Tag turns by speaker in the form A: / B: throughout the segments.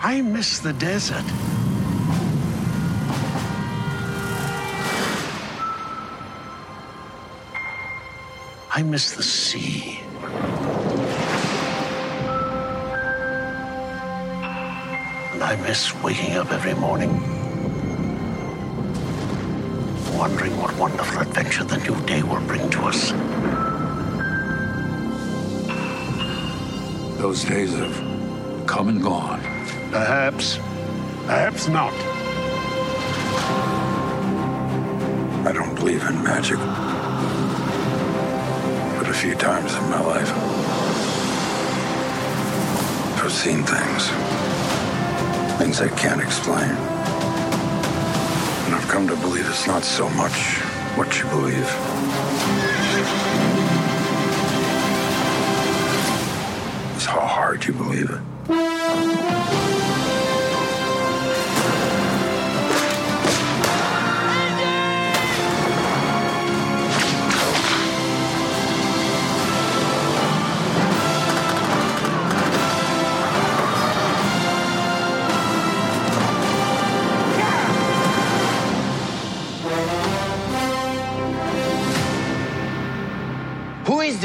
A: I miss the desert. I miss the sea. And I miss waking up every morning, wondering what wonderful adventure the new day will bring to us.
B: Those days have come and gone.
A: Perhaps, perhaps not.
B: I don't believe in magic. But a few times in my life, I've seen things. Things I can't explain. And I've come to believe it's not so much what you believe. It's how hard you believe it.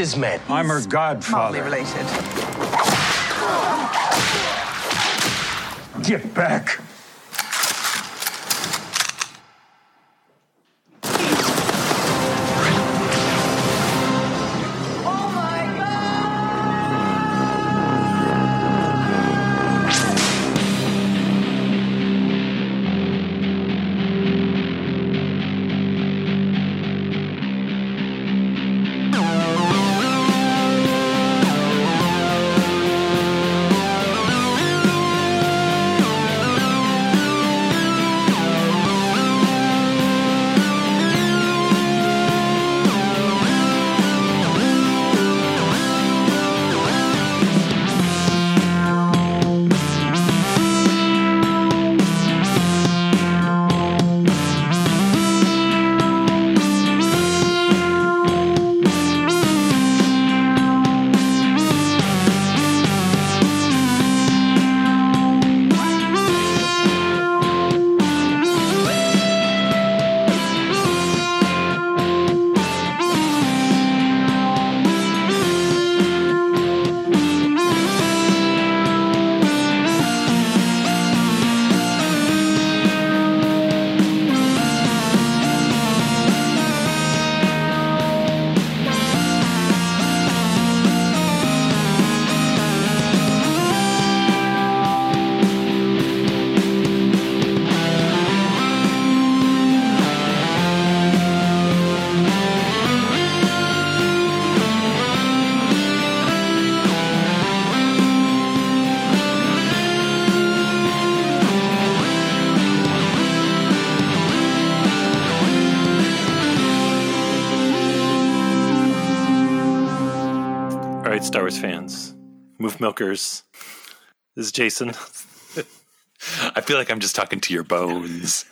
A: Who is this man?
B: I'm her
C: Mildly
B: godfather.
C: related.
B: Get back!
D: Wars fans, Moof Milkers. This is Jason.
E: I feel like I'm just talking to your bones.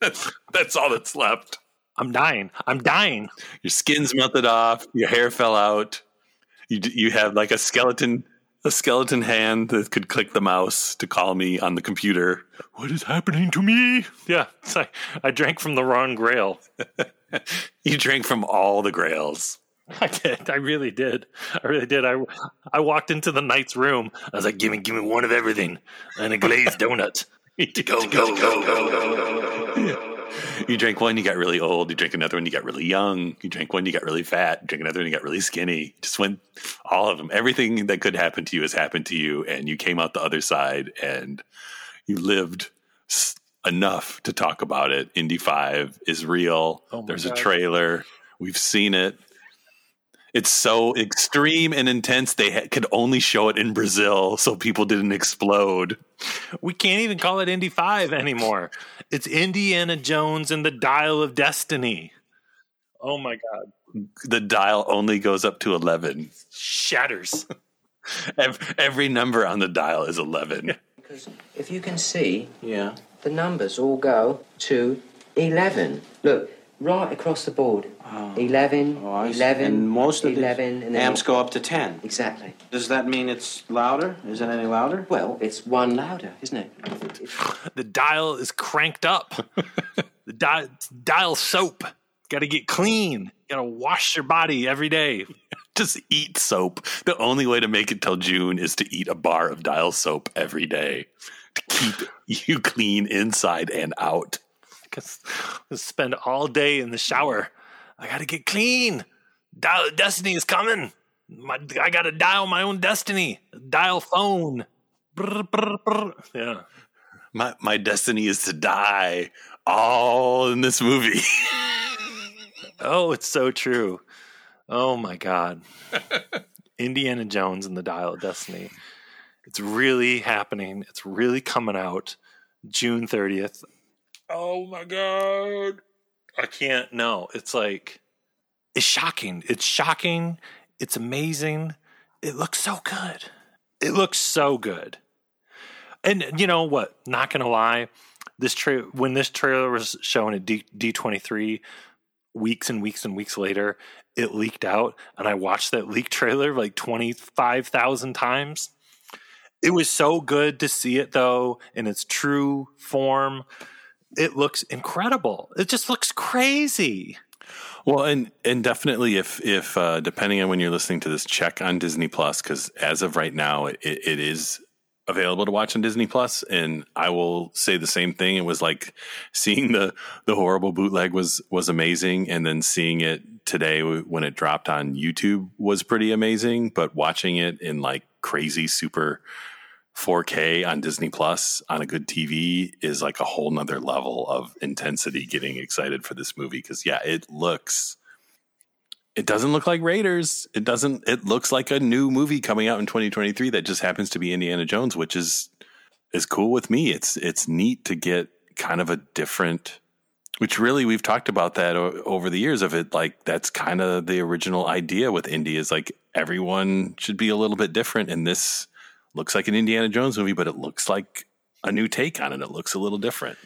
E: that's, that's all that's left.
D: I'm dying. I'm dying.
E: Your skin's melted off. Your hair fell out. You you have like a skeleton a skeleton hand that could click the mouse to call me on the computer. What is happening to me?
D: Yeah, like I drank from the wrong grail.
E: You drank from all the grails.
D: I did. I really did. I really did. I I walked into the knight's room. I was like, "Give me, give me one of everything and a glazed donut." go, go, go, go. go.
E: You drank one, you got really old. You drank another one, you got really young. You drank one, you got really fat. You drank another one, you got really skinny. Just went all of them. Everything that could happen to you has happened to you, and you came out the other side, and you lived enough to talk about it. Indy Five is real.
D: Oh my
E: There's a trailer. We've seen it. It's so extreme and intense. They ha- could only show it in Brazil, so people didn't explode.
D: We can't even call it Indy Five anymore. It's Indiana Jones and the Dial of Destiny. Oh my God!
E: The dial only goes up to eleven.
D: Shatters.
E: Every, every number on the dial is 11.
F: Because if you can see, yeah, the numbers all go to 11. Look,
C: Right across the board. Ah. 11,
F: Oh,
C: 11,
F: and most of
C: 11,
F: the
C: and then
F: amps go up to 10.
C: Exactly.
F: Does that mean it's louder? Is it any louder?
C: Well, it's one louder, isn't it?
D: The dial is cranked up. the dial, dial soap. Got to get clean. Got to wash your body every day.
E: Just eat soap. The only way to make it till June is to eat a bar of dial soap every day to keep you clean inside and out.
D: Because spend all day in the shower. I got to get clean. Dial destiny is coming. My, I got to dial my own destiny. Dial phone. Brr, brr, brr. Yeah.
E: My my destiny is to die. All in this movie.
D: Oh, it's so true. Oh my God. Indiana Jones and the Dial of Destiny. It's really happening. It's really coming out June 30th. Oh my God. I can't. No, it's like, it's shocking. It's shocking. It's amazing. It looks so good. It looks so good. And you know what? Not gonna lie, this tra- when this trailer was shown at D- D23, weeks and weeks and weeks later, it leaked out, and I watched that leak trailer like twenty five thousand times. It was so good to see it though in its true form. It looks incredible. It just looks crazy.
E: Well, and and definitely if if uh, depending on when you're listening to this, check on Disney Plus because as of right now, it, it is available to watch on Disney Plus. And I will say the same thing. It was like seeing the the horrible bootleg was was amazing, and then seeing it today when it dropped on YouTube was pretty amazing. But watching it in like crazy super 4K on Disney Plus on a good TV is like a whole nother level of intensity getting excited for this movie. Cause yeah, it looks, it doesn't look like Raiders. It doesn't, it looks like a new movie coming out in 2023 that just happens to be Indiana Jones, which is, is cool with me. It's, it's neat to get kind of a different, which really we've talked about that over the years of it. Like that's kind of the original idea with Indy is like everyone should be a little bit different. And this, looks like an Indiana Jones movie, but it looks like a new take on it. It looks a little different.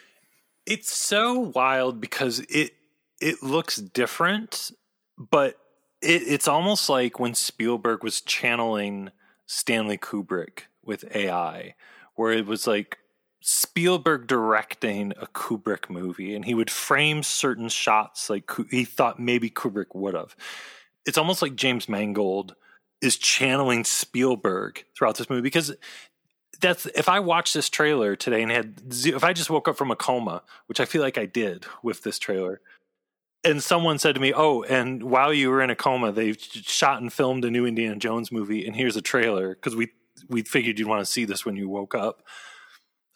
D: It's so wild because it it looks different, but it, it's almost like when Spielberg was channeling Stanley Kubrick with AI, where it was like Spielberg directing a Kubrick movie, and he would frame certain shots like he thought maybe Kubrick would have. It's almost like James Mangold is channeling Spielberg throughout this movie because that's if I watched this trailer today and had if I just woke up from a coma, which I feel like I did with this trailer, and someone said to me, "Oh, and while you were in a coma, they shot and filmed a new Indiana Jones movie, and here's a trailer because we we figured you'd want to see this when you woke up."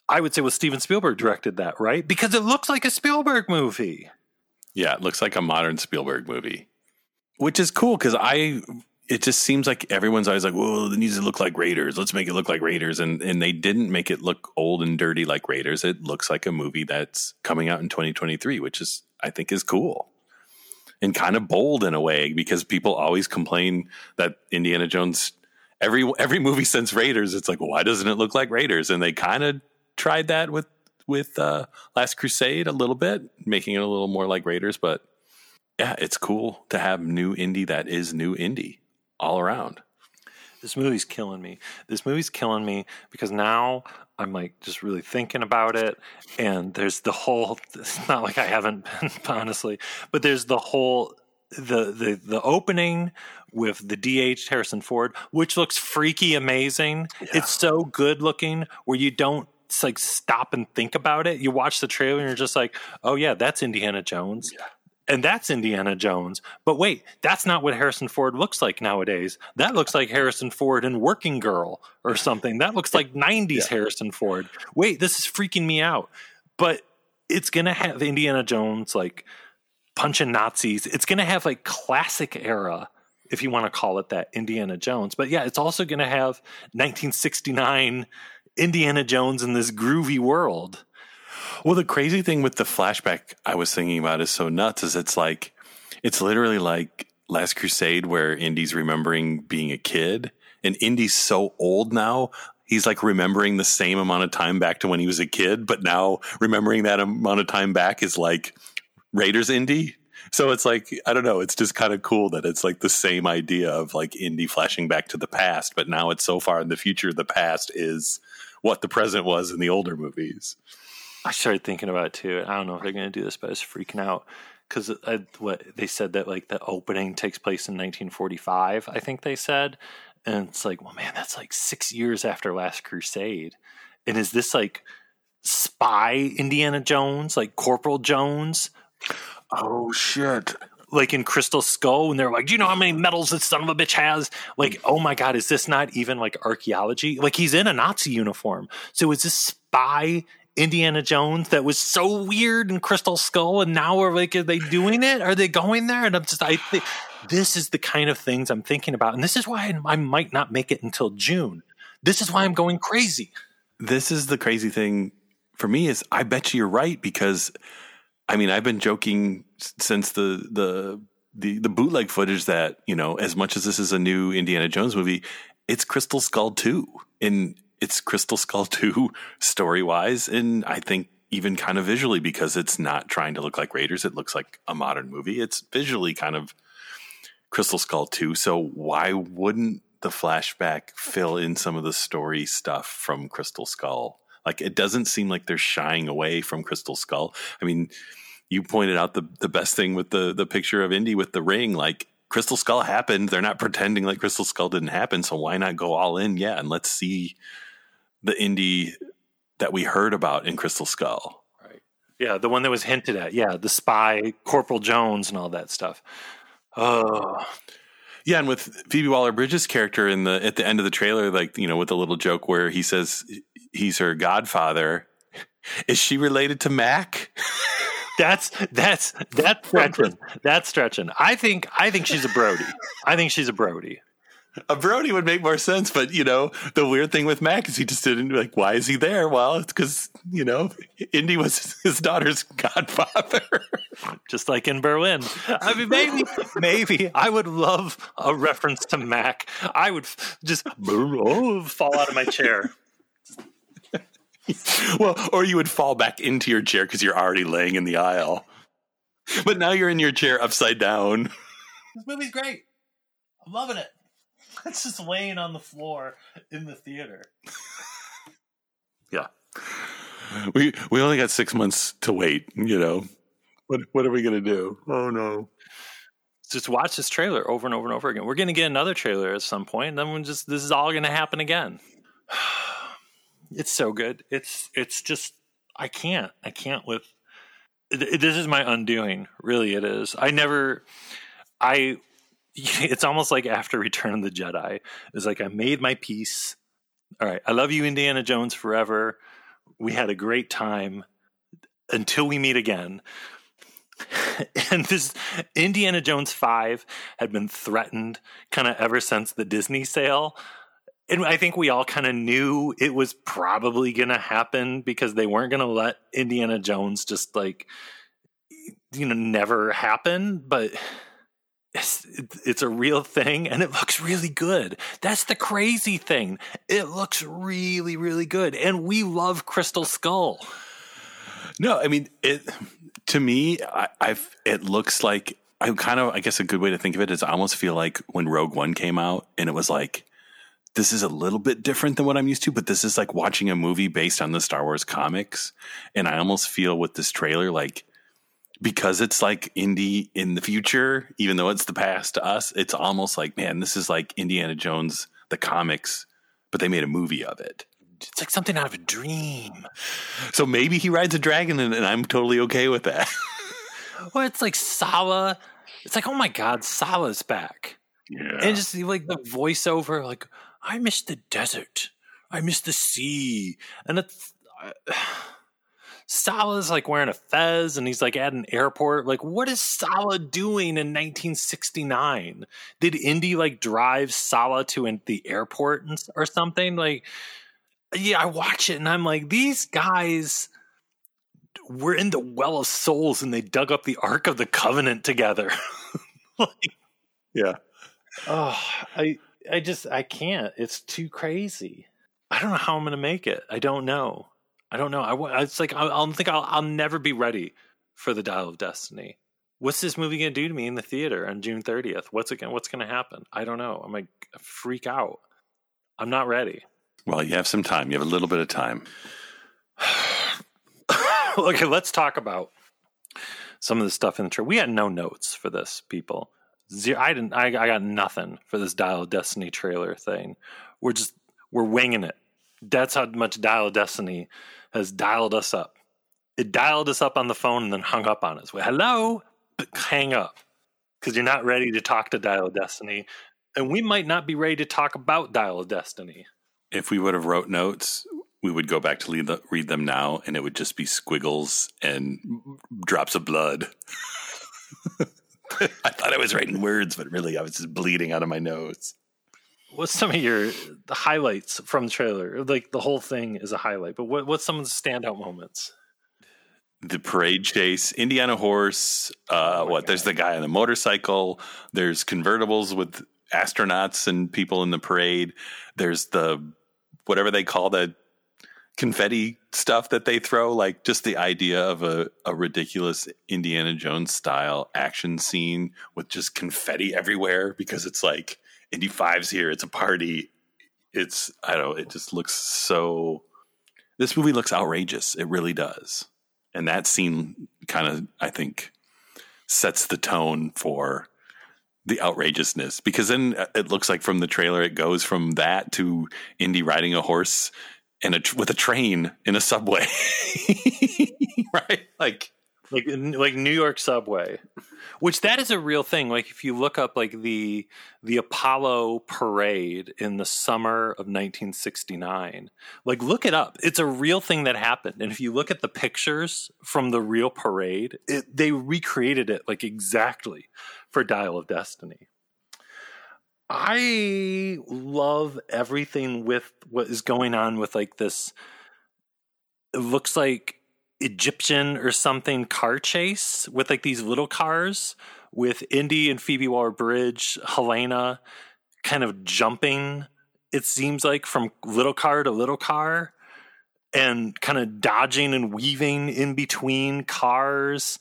D: I would say, well, Steven Spielberg directed that, right? Because it looks like a Spielberg movie.
E: Yeah, it looks like a modern Spielberg movie, which is cool because I. It just seems like everyone's always like, "Well, it needs to look like Raiders. Let's make it look like Raiders," and and they didn't make it look old and dirty like Raiders. It looks like a movie that's coming out in 2023, which is I think is cool and kind of bold in a way because people always complain that Indiana Jones every every movie since Raiders, it's like, well, why doesn't it look like Raiders? And they kind of tried that with with uh, Last Crusade a little bit, making it a little more like Raiders. But yeah, it's cool to have new Indy that is new Indy all around.
D: This movie's killing me. This movie's killing me because now I'm like just really thinking about it. And there's the whole, it's not like I haven't been, honestly, but there's the whole, the, the, the opening with the DH Harrison Ford, which looks freaky amazing. It's so good looking where you don't like stop and think about it. You watch the trailer and you're just like, oh yeah, that's Indiana Jones. And that's Indiana Jones. But wait, that's not what Harrison Ford looks like nowadays. That looks like Harrison Ford in Working Girl or something. That looks like 90s Harrison Ford. Wait, this is freaking me out. But it's going to have Indiana Jones like punching Nazis. It's going to have like classic era, if you want to call it that, Indiana Jones. But yeah, it's also going to have 1969 Indiana Jones in this groovy world.
E: Well, the crazy thing with the flashback I was thinking about is so nuts is it's like it's literally like Last Crusade where Indy's remembering being a kid and Indy's so old now. He's like remembering the same amount of time back to when he was a kid, but now remembering that amount of time back is like Raiders Indy. So it's like I don't know. It's just kind of cool that it's like the same idea of like Indy flashing back to the past, but now it's so far in the future. The past is what the present was in the older movies.
D: I started thinking about it too. I don't know if they're going to do this, but I was freaking out because uh, what they said that like the opening takes place in 1945. I think they said, and it's like, well, man, that's like six years after Last Crusade. And is this like spy Indiana Jones, like Corporal Jones?
E: Oh shit!
D: Like in Crystal Skull, and they're like, "Do you know how many medals this son of a bitch has?" Like, oh my god, is this not even like archaeology? Like he's in a Nazi uniform, so is this spy Indiana Jones that was so weird in Crystal Skull, and now we're like, are they doing it? Are they going there? And I'm just, I think this is the kind of things I'm thinking about, and this is why I, I might not make it until June. This is why I'm going crazy.
E: This is the crazy thing for me is I bet you you're right because I mean I've been joking since the the the the bootleg footage that you know as much as this is a new Indiana Jones movie, it's Crystal Skull two, and it's Crystal Skull 2 story wise, and I think even kind of visually because it's not trying to look like Raiders. It looks like a modern movie. It's visually kind of Crystal Skull 2. So why wouldn't the flashback fill in some of the story stuff from Crystal Skull? Like it doesn't seem like they're shying away from Crystal Skull. I mean, you pointed out the the best thing with the the picture of Indy with the ring. Like Crystal Skull happened. They're not pretending like Crystal Skull didn't happen. So why not go all in? Yeah, and let's see the Indy that we heard about in Crystal Skull.
D: Right. Yeah, the one that was hinted at. Yeah, the spy, Corporal Jones, and all that stuff. Oh.
E: Yeah, and with Phoebe Waller Bridges' character in the at the end of the trailer, like you know, with a little joke where he says he's her godfather. Is she related to Mac?
D: that's that's that's stretching. That's stretching. I think I think she's a Brody. I think she's a Brody
E: a Brody would make more sense, but you know, the weird thing with Mac is he just didn't like. Why is he there? Well, it's because you know, Indy was his daughter's godfather,
D: just like in Berlin. I mean, maybe, maybe I would love a reference to Mac. I would just oh, fall out of my chair.
E: well, or you would fall back into your chair because you're already laying in the aisle, but now you're in your chair upside down.
D: This movie's great. I'm loving it. It's just laying on the floor in the theater.
E: yeah. We we only got six months to wait, you know. What what are we gonna do? Oh no.
D: Just watch this trailer over and over and over again. We're gonna get another trailer at some point, and then we're just this is all gonna happen again. It's so good. It's it's just I can't. I can't with this is my undoing. Really it is. I never I it's almost like after Return of the Jedi. It's like I made my peace. All right, I love you, Indiana Jones, forever. We had a great time until we meet again. and this Indiana Jones 5 had been threatened kind of ever since the Disney sale. And I think we all kind of knew it was probably going to happen because they weren't going to let Indiana Jones just like, you know, never happen. But it's, it's a real thing and it looks really good. That's the crazy thing. It looks really, really good. And we love Crystal Skull.
E: No, I mean, it to me, I, I've, it looks like I kind of, I guess a good way to think of it is I almost feel like when Rogue One came out and it was like, this is a little bit different than what I'm used to, but this is like watching a movie based on the Star Wars comics. And I almost feel with this trailer, like, because it's like Indy in the future, even though it's the past to us, it's almost like, man, this is like Indiana Jones, the comics, but they made a movie of it.
D: It's like something out of a dream.
E: So maybe he rides a dragon, and, and I'm totally okay with that.
D: well, it's like Sallah. It's like, oh my God, Sallah's back.
E: Yeah.
D: And just like the voiceover, like, I miss the desert. I miss the sea. And it's. Uh, Sallah's like wearing a fez and he's like at an airport. Like, what is Sallah doing in 1969? Did Indy like drive Sallah to the airport or something? Like, yeah, I watch it and I'm like, these guys were in the Well of Souls and they dug up the Ark of the Covenant together.
E: like, yeah.
D: Oh, I I just I can't. It's too crazy. I don't know how I'm going to make it. I don't know. I don't know. I it's like I, I think I'll I'll never be ready for the Dial of Destiny. what's this movie gonna do to me in the theater on June 30th? What's it gonna what's gonna happen? I don't know. I'm like freak out. I'm not ready.
E: Well, you have some time. You have a little bit of time.
D: okay, let's talk about some of the stuff in the trailer. We had no notes for this, people. Zero, I didn't. I, I got nothing for this Dial of Destiny trailer thing. We're just we're winging it. That's how much Dial of Destiny has dialed us up. It dialed us up on the phone and then hung up on us. Hello, hang up because you're not ready to talk to Dial of Destiny, and we might not be ready to talk about Dial of Destiny.
E: If we would have wrote notes, we would go back to read them now, and it would just be squiggles and drops of blood. I thought I was writing words, but really I was just bleeding out of my nose.
D: What's some of your the highlights from the trailer? Like the whole thing is a highlight, but what, what's some of the standout moments?
E: the parade chase, Indiana horse. Uh, what? There's the guy on the motorcycle. There's convertibles with astronauts and people in the parade. There's the whatever they call the confetti stuff that they throw. Like just the idea of a, a ridiculous Indiana Jones style action scene with just confetti everywhere because it's like Indy Five's here. It's a party. It's I don't. know, It just looks so. This movie looks outrageous. It really does and that scene kind of i think sets the tone for the outrageousness because then uh, it looks like from the trailer it goes from that to indy riding a horse and a with a train in a subway right like
D: like like New York subway, which that is a real thing. Like if you look up like the the Apollo parade in the summer of 1969, like look it up. It's a real thing that happened. And if you look at the pictures from the real parade, it, they recreated it like exactly for Dial of Destiny. I love everything with what is going on with like this. It looks like Egyptian or something car chase with like these little cars with Indy and Phoebe Waller Bridge, Helena kind of jumping, it seems like from little car to little car and kind of dodging and weaving in between cars.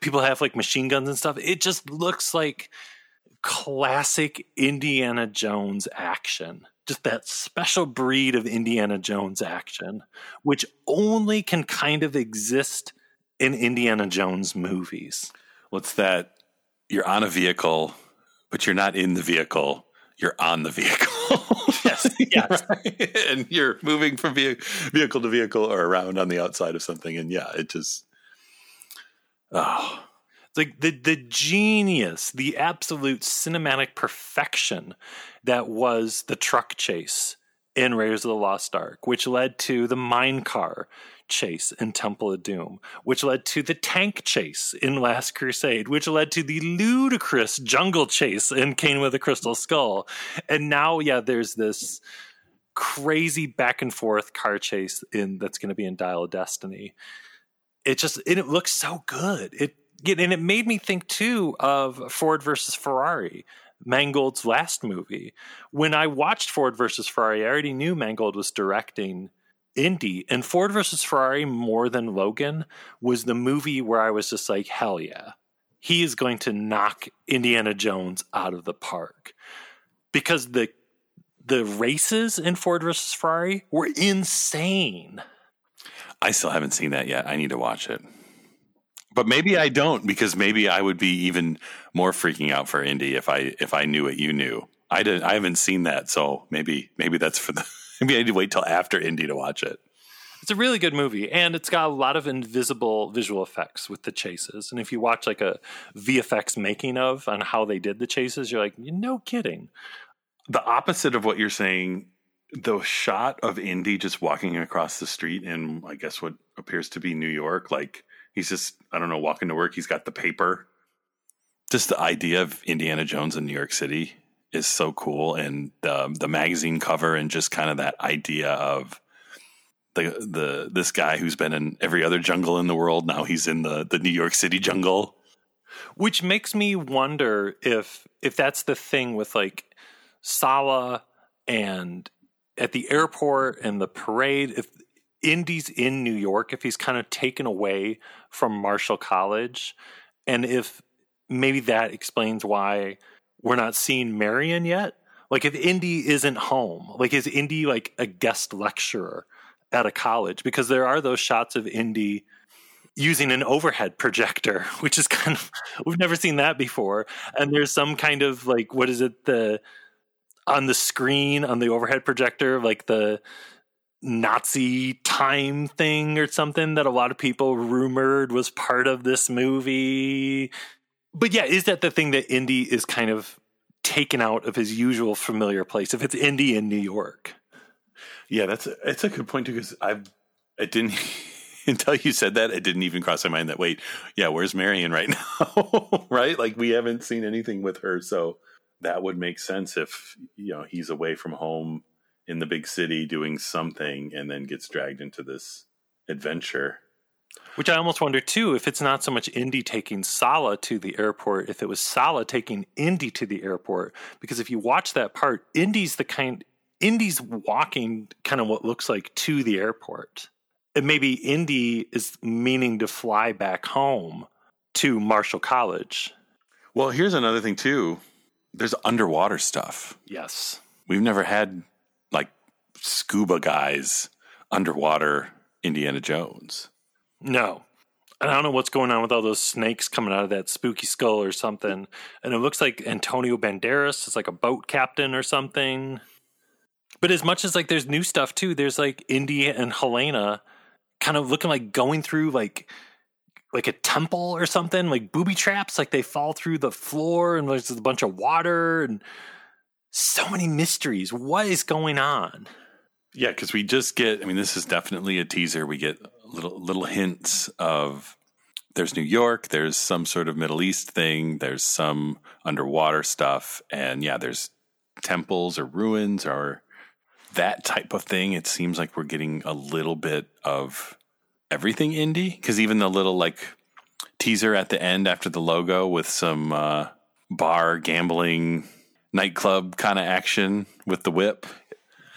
D: People have like machine guns and stuff. It just looks like classic Indiana Jones action just that special breed of Indiana Jones action, which only can kind of exist in Indiana Jones movies.
E: What's that? You're on a vehicle, but you're not in the vehicle. You're on the vehicle.
D: yes, yes.
E: right? And you're moving from vehicle to vehicle or around on the outside of something. And yeah, it just, oh,
D: it's like the the genius, the absolute cinematic perfection that was the truck chase in Raiders of the Lost Ark, which led to the mine car chase in Temple of Doom, which led to the tank chase in Last Crusade, which led to the ludicrous jungle chase in Kingdom of the Crystal Skull. And now, yeah, there's this crazy back and forth car chase in that's going to be in Dial of Destiny. It just it looks so good. It and it made me think too of Ford versus Ferrari, Mangold's last movie. When I watched Ford versus Ferrari, I already knew Mangold was directing Indy, and Ford versus Ferrari more than Logan was the movie where I was just like, hell yeah, he is going to knock Indiana Jones out of the park because the the races in Ford versus Ferrari were insane.
E: I still haven't seen that yet. I need to watch it. But maybe I don't because maybe I would be even more freaking out for Indy if I if I knew what you knew. I didn't. I haven't seen that, so maybe maybe that's for the. Maybe I need to wait till after Indy to watch it.
D: It's a really good movie, and it's got a lot of invisible visual effects with the chases. And if you watch like a VFX making of on how they did the chases, you're like, no kidding.
E: The opposite of what you're saying, the shot of Indy just walking across the street in, I guess, what appears to be New York, like He's just, I don't know, walking to work. He's got the paper. Just the idea of Indiana Jones in New York City is so cool. And the, the magazine cover and just kind of that idea of the, the, this guy who's been in every other jungle in the world. Now he's in the, the New York City jungle.
D: Which makes me wonder if, if that's the thing with like Sallah and at the airport and the parade, if Indy's in New York, if he's kind of taken away from Marshall College and if maybe that explains why we're not seeing Marion yet. Like if Indy isn't home, like is Indy like a guest lecturer at a college? Because there are those shots of Indy using an overhead projector, which is kind of we've never seen that before. And there's some kind of like what is it the on the screen on the overhead projector like the Nazi time thing or something that a lot of people rumored was part of this movie. But yeah, is that the thing that Indy is kind of taken out of his usual familiar place? If it's Indy in New York,
E: Yeah, that's a, it's a good point too because I it didn't until you said that it didn't even cross my mind that wait yeah where's Marion right now right like we haven't seen anything with her so that would make sense if you know he's away from home in the big city doing something and then gets dragged into this adventure
D: which I almost wonder too if it's not so much Indy taking Sallah to the airport, if it was Sallah taking Indy to the airport. Because if you watch that part, Indy's the kind Indy's walking kind of what looks like to the airport. And maybe Indy is meaning to fly back home to Marshall College.
E: well here's another thing too there's underwater stuff
D: Yes.
E: we've never had like scuba guys underwater Indiana Jones
D: No. And I don't know what's going on with all those snakes coming out of that spooky skull or something. And it looks like Antonio Banderas is like a boat captain or something. But as much as like there's new stuff too, there's like Indy and Helena kind of looking like going through like like a temple or something, like booby traps, like they fall through the floor and there's a bunch of water and so many mysteries. What is going on?
E: Yeah, because we just get. I mean, this is definitely a teaser. We get little little hints of there's New York, there's some sort of Middle East thing, there's some underwater stuff, and yeah, there's temples or ruins or that type of thing. It seems like we're getting a little bit of everything Indy because even the little like teaser at the end after the logo with some uh, bar gambling nightclub kind of action with the whip.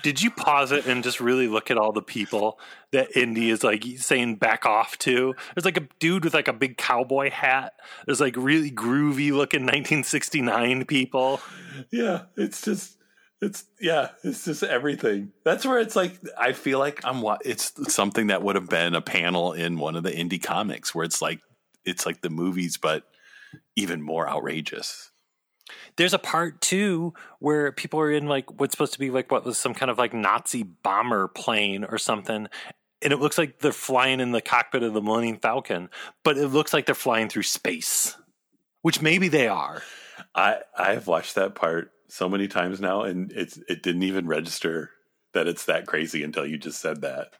D: Did you pause it and just really look at all the people that Indy is like saying back off to? There's like a dude with like a big cowboy hat. There's like really groovy looking 1969 people.
E: Yeah, it's just it's yeah, it's just everything. That's where it's like I feel like I'm wa- it's something that would have been a panel in one of the Indy comics where it's like it's like the movies but even more outrageous.
D: There's a part too where people are in like what's supposed to be like what was some kind of like Nazi bomber plane or something. And it looks like they're flying in the cockpit of the Millennium Falcon, but it looks like they're flying through space, which maybe they are.
E: I I've watched that part so many times now and it's it didn't even register that it's that crazy until you just said that.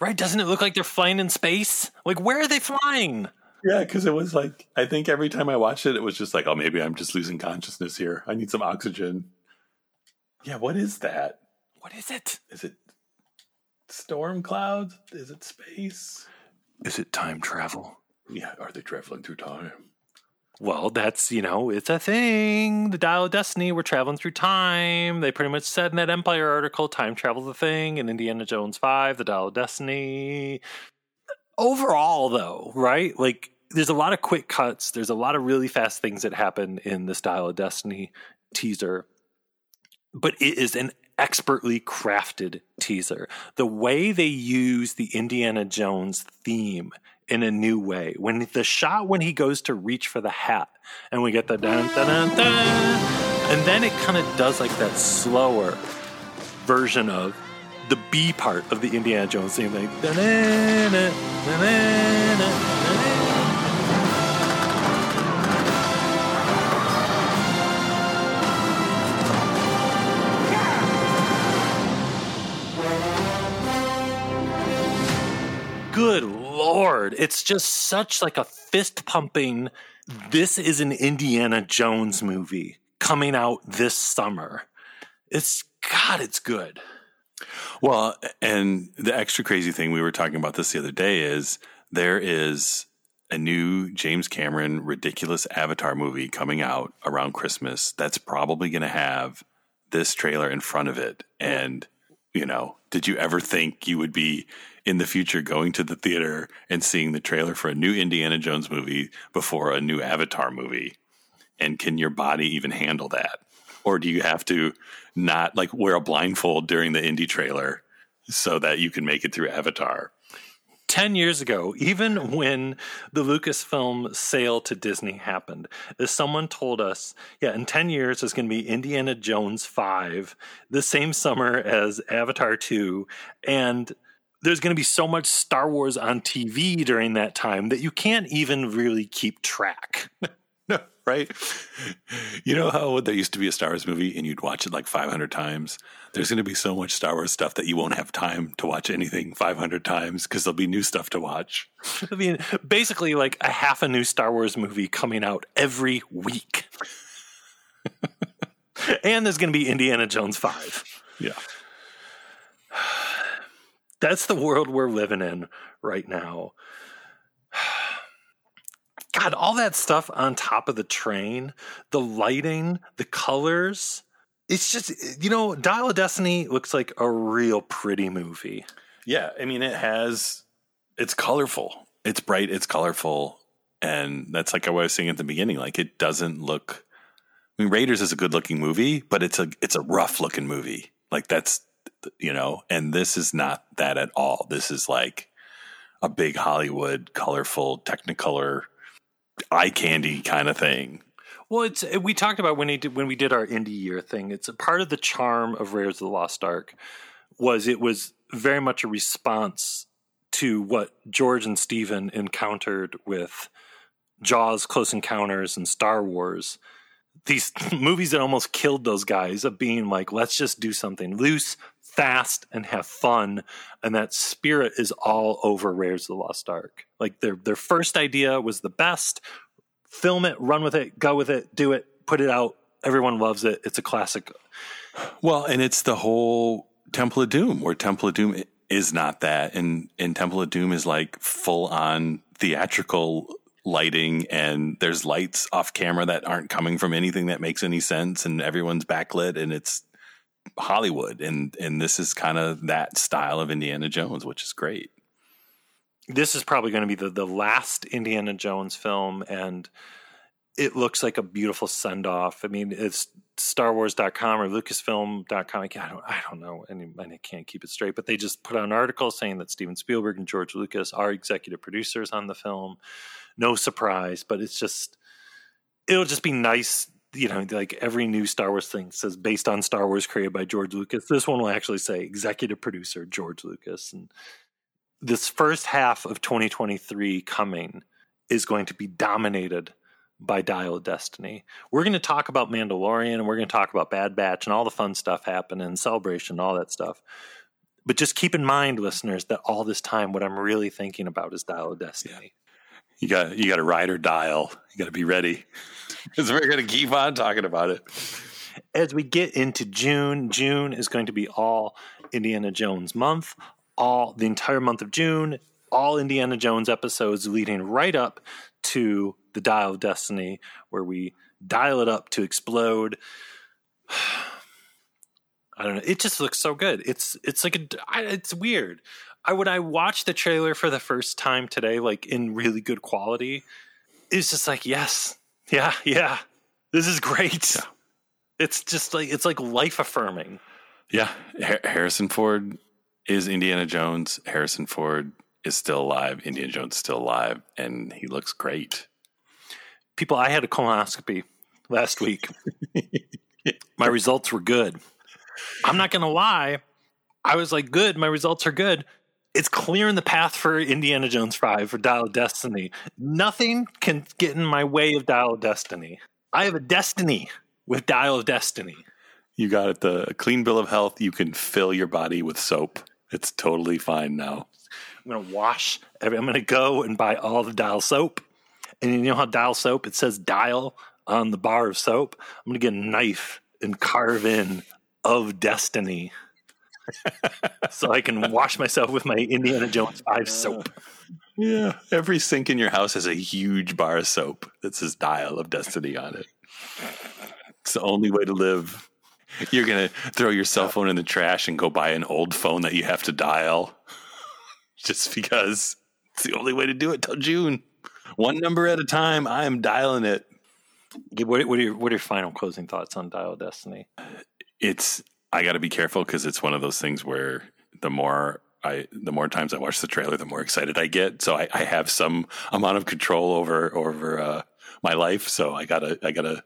D: Right? Doesn't it look like they're flying in space? Like, where are they flying?
E: Yeah, because it was like I think every time I watched it, it was just like, oh, maybe I'm just losing consciousness here. I need some oxygen. Yeah, what is that?
D: What is it?
E: Is it storm clouds? Is it space?
D: Is it time travel?
E: Yeah, are they traveling through time?
D: Well, that's, you know, it's a thing. The Dial of Destiny, we're traveling through time. They pretty much said in that Empire article, time travel's a thing. In Indiana Jones 5, The Dial of Destiny. Overall, though, right? Like, there's a lot of quick cuts. There's a lot of really fast things that happen in this Dial of Destiny teaser. But it is an expertly crafted teaser. The way they use the Indiana Jones theme in a new way. When the shot when he goes to reach for the hat and we get the dun dun dun dun, and then it kind of does like that slower version of the B part of the Indiana Jones theme, like dun dun dun lord it's just such like a fist pumping this is an indiana jones movie coming out this summer. It's god it's good.
E: Well, and the extra crazy thing we were talking about this the other day is there is a new James Cameron ridiculous Avatar movie coming out around Christmas that's probably going to have this trailer in front of it. And You know, did you ever think you would be in the future going to the theater and seeing the trailer for a new Indiana Jones movie before a new Avatar movie? And can your body even handle that? Or do you have to not like wear a blindfold during the Indy trailer so that you can make it through Avatar?
D: 10 years ago, even when the Lucasfilm sale to Disney happened, someone told us, yeah, in 10 years, there's going to be Indiana Jones 5, the same summer as Avatar 2, and there's going to be so much Star Wars on TV during that time that you can't even really keep track.
E: No, right? You know how there used to be a Star Wars movie and you'd watch it like 500 times? There's going to be so much Star Wars stuff that you won't have time to watch anything 500 times because there'll be new stuff to watch.
D: I mean, basically, like a half a new Star Wars movie coming out every week. and there's going to be Indiana Jones 5.
E: Yeah.
D: That's the world we're living in right now. God, all that stuff on top of the train, the lighting, the colors. It's just, you know, Dial of Destiny looks like a real pretty movie.
E: Yeah. I mean, it has, it's colorful. It's bright, it's colorful. And that's like I was saying at the beginning. Like, it doesn't look, I mean, Raiders is a good looking movie, but it's a, it's a rough looking movie. Like, that's, you know, and this is not that at all. This is like a big Hollywood, colorful, technicolor, eye candy kind of thing.
D: Well, it's uh, we talked about when he did, when we did our Indy year thing. It's a part of the charm of Raiders of the Lost Ark was it was very much a response to what George and Steven encountered with Jaws, Close Encounters, and Star Wars. These movies that almost killed those guys of being like, let's just do something loose, fast, and have fun. And that spirit is all over Raiders of the Lost Ark. Like their their first idea was the best. Film it, run with it, go with it, do it, put it out. Everyone loves it. It's a classic.
E: Well, and it's the whole Temple of Doom, where Temple of Doom is not that, and and Temple of Doom is like full on theatrical lighting, and there's lights off camera that aren't coming from anything that makes any sense, and everyone's backlit, and it's Hollywood, and and this is kind of that style of Indiana Jones, which is great.
D: This is probably going to be the the last Indiana Jones film, and it looks like a beautiful send off. I mean, it's StarWars.com or Lucasfilm.com. I don't, I don't know, and I can't keep it straight. But they just put out an article saying that Steven Spielberg and George Lucas are executive producers on the film. No surprise, but it's just it'll just be nice. You know, like every new Star Wars thing says based on Star Wars created by George Lucas. This one will actually say executive producer George Lucas. And this first half of 2023 coming is going to be dominated by Dial of Destiny. We're going to talk about Mandalorian and we're going to talk about Bad Batch and all the fun stuff happening and celebration and all that stuff. But just keep in mind, listeners, that all this time, what I'm really thinking about is Dial of Destiny.
E: You got you got to ride or dial. You got to be ready because we're going to keep on talking about it.
D: As we get into June, June is going to be all Indiana Jones month. All the entire month of June, all Indiana Jones episodes leading right up to the Dial of Destiny, where we dial it up to explode. I don't know. It just looks so good. It's it's like a it's weird. I when I watched the trailer for the first time today, like in really good quality, it's just like yes, yeah, yeah, this is great. It's just like it's like life affirming.
E: Yeah, Har- Harrison Ford is Indiana Jones. Harrison Ford is still alive. Indiana Jones is still alive, and he looks great.
D: People, I had a colonoscopy last week. my results were good. I'm not gonna lie. I was like, good. My results are good. It's clearing the path for Indiana Jones 5 for Dial of Destiny. Nothing can get in my way of Dial of Destiny. I have a destiny with Dial of Destiny.
E: You got it. The clean bill of health. You can fill your body with soap. It's totally fine now.
D: I'm gonna wash. Every, I'm gonna go and buy all the Dial soap. And you know how Dial soap? It says Dial on the bar of soap. I'm gonna get a knife and carve in of Destiny, so I can wash myself with my Indiana Jones Five soap.
E: Yeah. Every sink in your house has a huge bar of soap that says "Dial of Destiny" on it. It's the only way to live You're gonna throw your cell phone in the trash and go buy an old phone that you have to dial, just because it's the only way to do it till June. One number at a time. I'm dialing it.
D: What, what, are your, what are your final closing thoughts on Dial of Destiny?
E: It's I got to be careful because it's one of those things where the more I the more times I watch the trailer, the more excited I get. So I, I have some amount of control over over uh, my life. So I gotta I gotta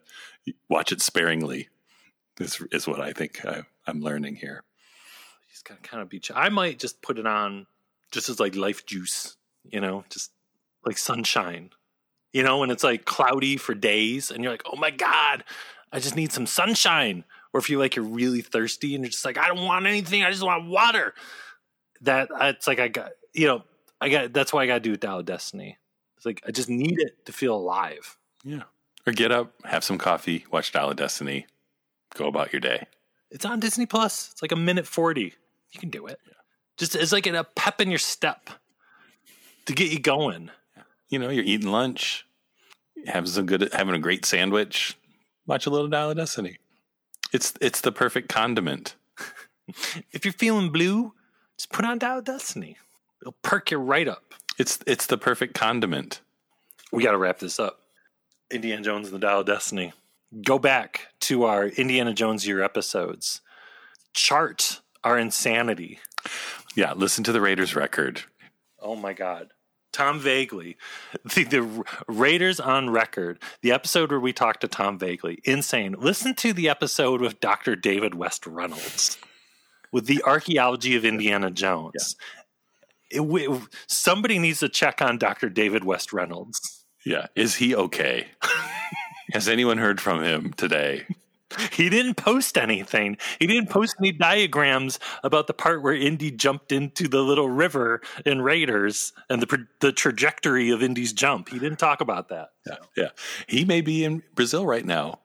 E: watch it sparingly. Is is what I think I, I'm learning here.
D: He's got to kind of be. ch- I might just put it on just as like life juice, you know, just like sunshine, you know, when it's like cloudy for days and you're like, oh my God, I just need some sunshine. Or if you're like, you're really thirsty and you're just like, I don't want anything, I just want water. That, it's like, I got, you know, I got, that's why I got to do Dial of Destiny. It's like, I just need it to feel alive.
E: Yeah. Or get up, have some coffee, watch Dial of Destiny, go about your day.
D: It's on Disney Plus. It's like a minute 40. You can do it. Just it's like a pep in your step to get you going.
E: You know, you're eating lunch, have some good, having a great sandwich, watch a little Dial of Destiny. It's it's the perfect condiment.
D: If you're feeling blue, just put on Dial Destiny. It'll perk you right up.
E: It's it's the perfect condiment.
D: We got to wrap this up. Indiana Jones and the Dial of Destiny. Go back to our Indiana Jones year episodes. Chart our insanity.
E: Yeah, listen to the Raiders record.
D: Oh my God. Tom Vagley, the, the Raiders on record, the episode where we talked to Tom Vagley, insane. Listen to the episode with Dr. David West Reynolds with the archaeology of Indiana Jones. It- we- somebody needs to check on Dr. David West Reynolds.
E: Yeah, is he okay? Has anyone heard from him today?
D: He didn't post anything. He didn't post any diagrams about the part where Indy jumped into the little river in Raiders and the the trajectory of Indy's jump. He didn't talk about that.
E: Yeah, yeah. He may be in Brazil right now.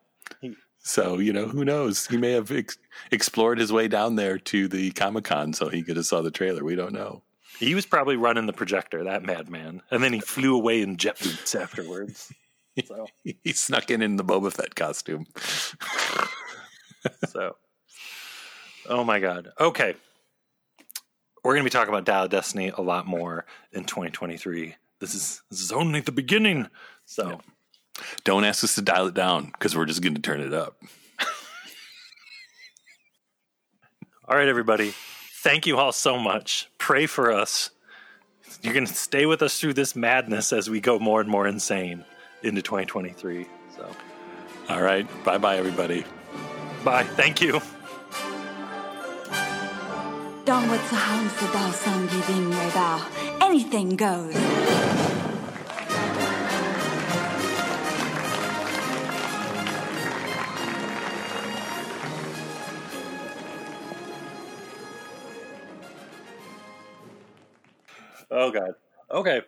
E: So you know, who knows? He may have ex- explored his way down there to the Comic Con, so he could have saw the trailer. We don't know.
D: He was probably running the projector, that madman. And then he flew away in jet boots afterwards. So,
E: He snuck in in the Boba Fett costume.
D: so. Oh my God. Okay. We're going to be talking about Dial Destiny a lot more in 2023. This is this is only the beginning. So
E: Don't ask us to dial it down because we're just going to turn it up.
D: All right, everybody. Thank you all so much. Pray for us. You're going to stay with us through this madness as we go more and more insane into 2023. So,
E: All right, bye bye, everybody.
D: bye. Thank you.
G: 当我此行此道上一定味道，anything goes。
D: Oh, God. Okay.